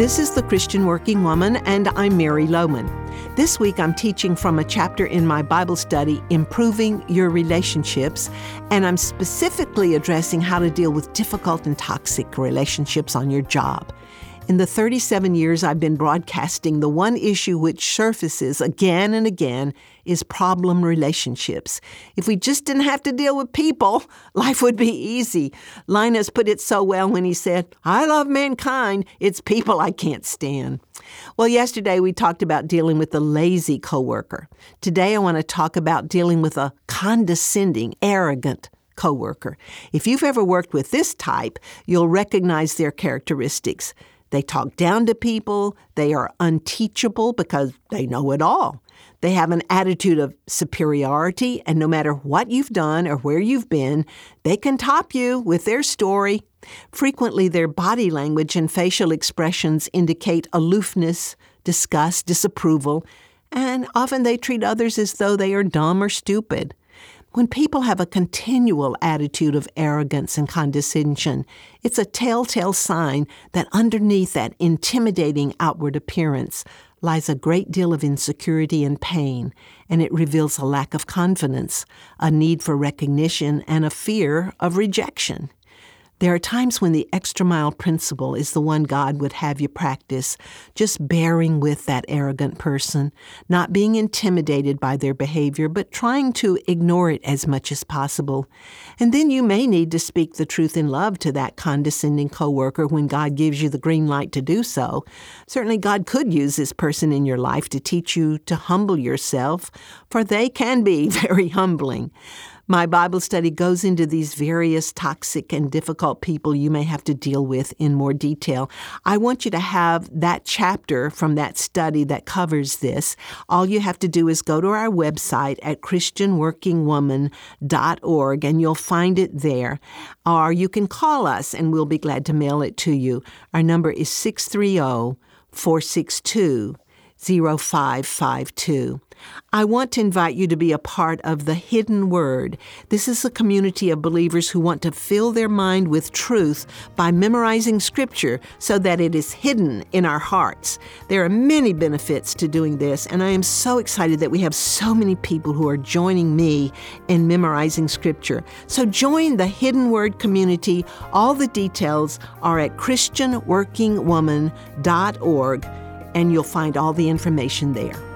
This is The Christian Working Woman, and I'm Mary Lowman. This week I'm teaching from a chapter in my Bible study, Improving Your Relationships, and I'm specifically addressing how to deal with difficult and toxic relationships on your job. In the 37 years I've been broadcasting, the one issue which surfaces again and again is problem relationships. If we just didn't have to deal with people, life would be easy. Linus put it so well when he said, I love mankind, it's people I can't stand. Well, yesterday we talked about dealing with the lazy coworker. Today I want to talk about dealing with a condescending, arrogant coworker. If you've ever worked with this type, you'll recognize their characteristics. They talk down to people. They are unteachable because they know it all. They have an attitude of superiority, and no matter what you've done or where you've been, they can top you with their story. Frequently, their body language and facial expressions indicate aloofness, disgust, disapproval, and often they treat others as though they are dumb or stupid. When people have a continual attitude of arrogance and condescension, it's a telltale sign that underneath that intimidating outward appearance lies a great deal of insecurity and pain, and it reveals a lack of confidence, a need for recognition, and a fear of rejection. There are times when the extra mile principle is the one God would have you practice, just bearing with that arrogant person, not being intimidated by their behavior, but trying to ignore it as much as possible. And then you may need to speak the truth in love to that condescending coworker when God gives you the green light to do so. Certainly, God could use this person in your life to teach you to humble yourself, for they can be very humbling. My Bible study goes into these various toxic and difficult people you may have to deal with in more detail. I want you to have that chapter from that study that covers this. All you have to do is go to our website at christianworkingwoman.org and you'll find it there. Or you can call us and we'll be glad to mail it to you. Our number is 630 462 0552. I want to invite you to be a part of the Hidden Word. This is a community of believers who want to fill their mind with truth by memorizing Scripture so that it is hidden in our hearts. There are many benefits to doing this, and I am so excited that we have so many people who are joining me in memorizing Scripture. So join the Hidden Word community. All the details are at ChristianWorkingWoman.org, and you'll find all the information there.